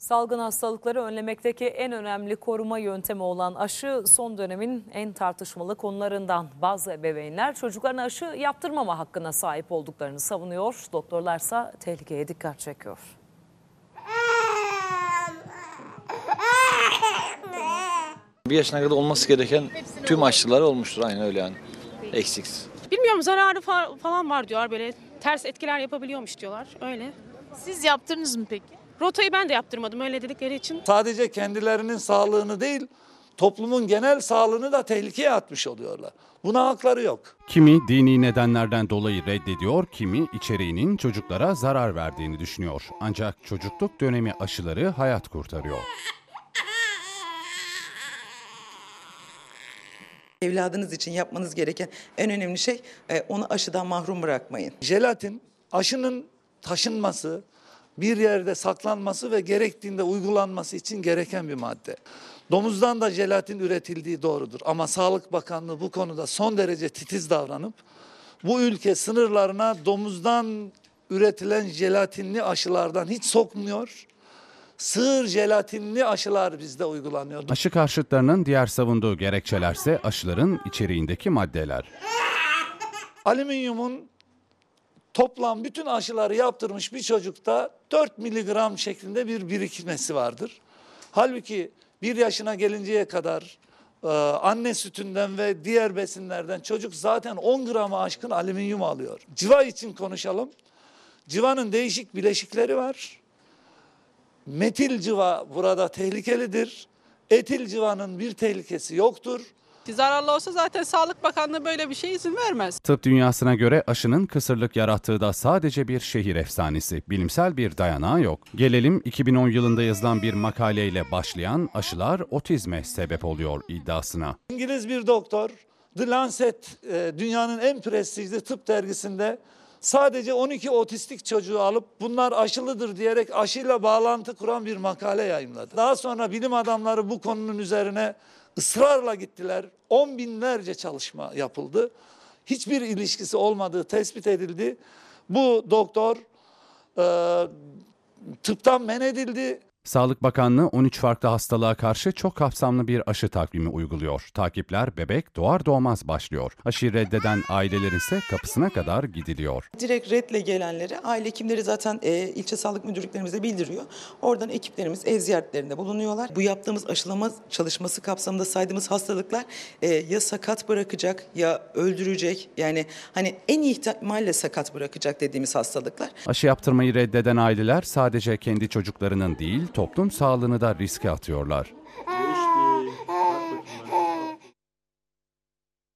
Salgın hastalıkları önlemekteki en önemli koruma yöntemi olan aşı son dönemin en tartışmalı konularından. Bazı ebeveynler çocuklarına aşı yaptırmama hakkına sahip olduklarını savunuyor. Doktorlarsa tehlikeye dikkat çekiyor. Bir yaşına kadar olması gereken tüm aşılar olmuştur aynı öyle yani. Eksiksiz. Bilmiyorum zararı fa- falan var diyorlar böyle ters etkiler yapabiliyormuş diyorlar öyle. Siz yaptınız mı peki? Rotayı ben de yaptırmadım öyle dedikleri için. sadece kendilerinin sağlığını değil, toplumun genel sağlığını da tehlikeye atmış oluyorlar. Buna hakları yok. Kimi dini nedenlerden dolayı reddediyor, kimi içeriğinin çocuklara zarar verdiğini düşünüyor. Ancak çocukluk dönemi aşıları hayat kurtarıyor. Evladınız için yapmanız gereken en önemli şey e, onu aşıdan mahrum bırakmayın. Jelatin aşının taşınması, bir yerde saklanması ve gerektiğinde uygulanması için gereken bir madde. Domuzdan da jelatin üretildiği doğrudur ama Sağlık Bakanlığı bu konuda son derece titiz davranıp bu ülke sınırlarına domuzdan üretilen jelatinli aşılardan hiç sokmuyor. Sığır jelatinli aşılar bizde uygulanıyor. Aşı karşıtlarının diğer savunduğu gerekçelerse aşıların içeriğindeki maddeler. Alüminyumun toplam bütün aşıları yaptırmış bir çocukta 4 miligram şeklinde bir birikmesi vardır. Halbuki bir yaşına gelinceye kadar e, anne sütünden ve diğer besinlerden çocuk zaten 10 grama aşkın alüminyum alıyor. Civa için konuşalım. Civanın değişik bileşikleri var. Metil civa burada tehlikelidir. Etil civanın bir tehlikesi yoktur. Zararlı olsa zaten Sağlık Bakanlığı böyle bir şey izin vermez. Tıp dünyasına göre aşının kısırlık yarattığı da sadece bir şehir efsanesi. Bilimsel bir dayanağı yok. Gelelim 2010 yılında yazılan bir makaleyle başlayan aşılar otizme sebep oluyor iddiasına. İngiliz bir doktor The Lancet e, dünyanın en prestijli tıp dergisinde sadece 12 otistik çocuğu alıp bunlar aşılıdır diyerek aşıyla bağlantı kuran bir makale yayınladı. Daha sonra bilim adamları bu konunun üzerine ısrarla gittiler. On binlerce çalışma yapıldı. Hiçbir ilişkisi olmadığı tespit edildi. Bu doktor e, tıptan men edildi. Sağlık Bakanlığı 13 farklı hastalığa karşı çok kapsamlı bir aşı takvimi uyguluyor. Takipler bebek doğar doğmaz başlıyor. Aşıyı reddeden ailelerin ise kapısına kadar gidiliyor. Direkt redle gelenleri aile hekimleri zaten e, ilçe sağlık müdürlüklerimize bildiriyor. Oradan ekiplerimiz ev ziyaretlerinde bulunuyorlar. Bu yaptığımız aşılama çalışması kapsamında saydığımız hastalıklar e, ya sakat bırakacak ya öldürecek. Yani hani en iyi ihtimalle sakat bırakacak dediğimiz hastalıklar. Aşı yaptırmayı reddeden aileler sadece kendi çocuklarının değil toplum sağlığını da riske atıyorlar.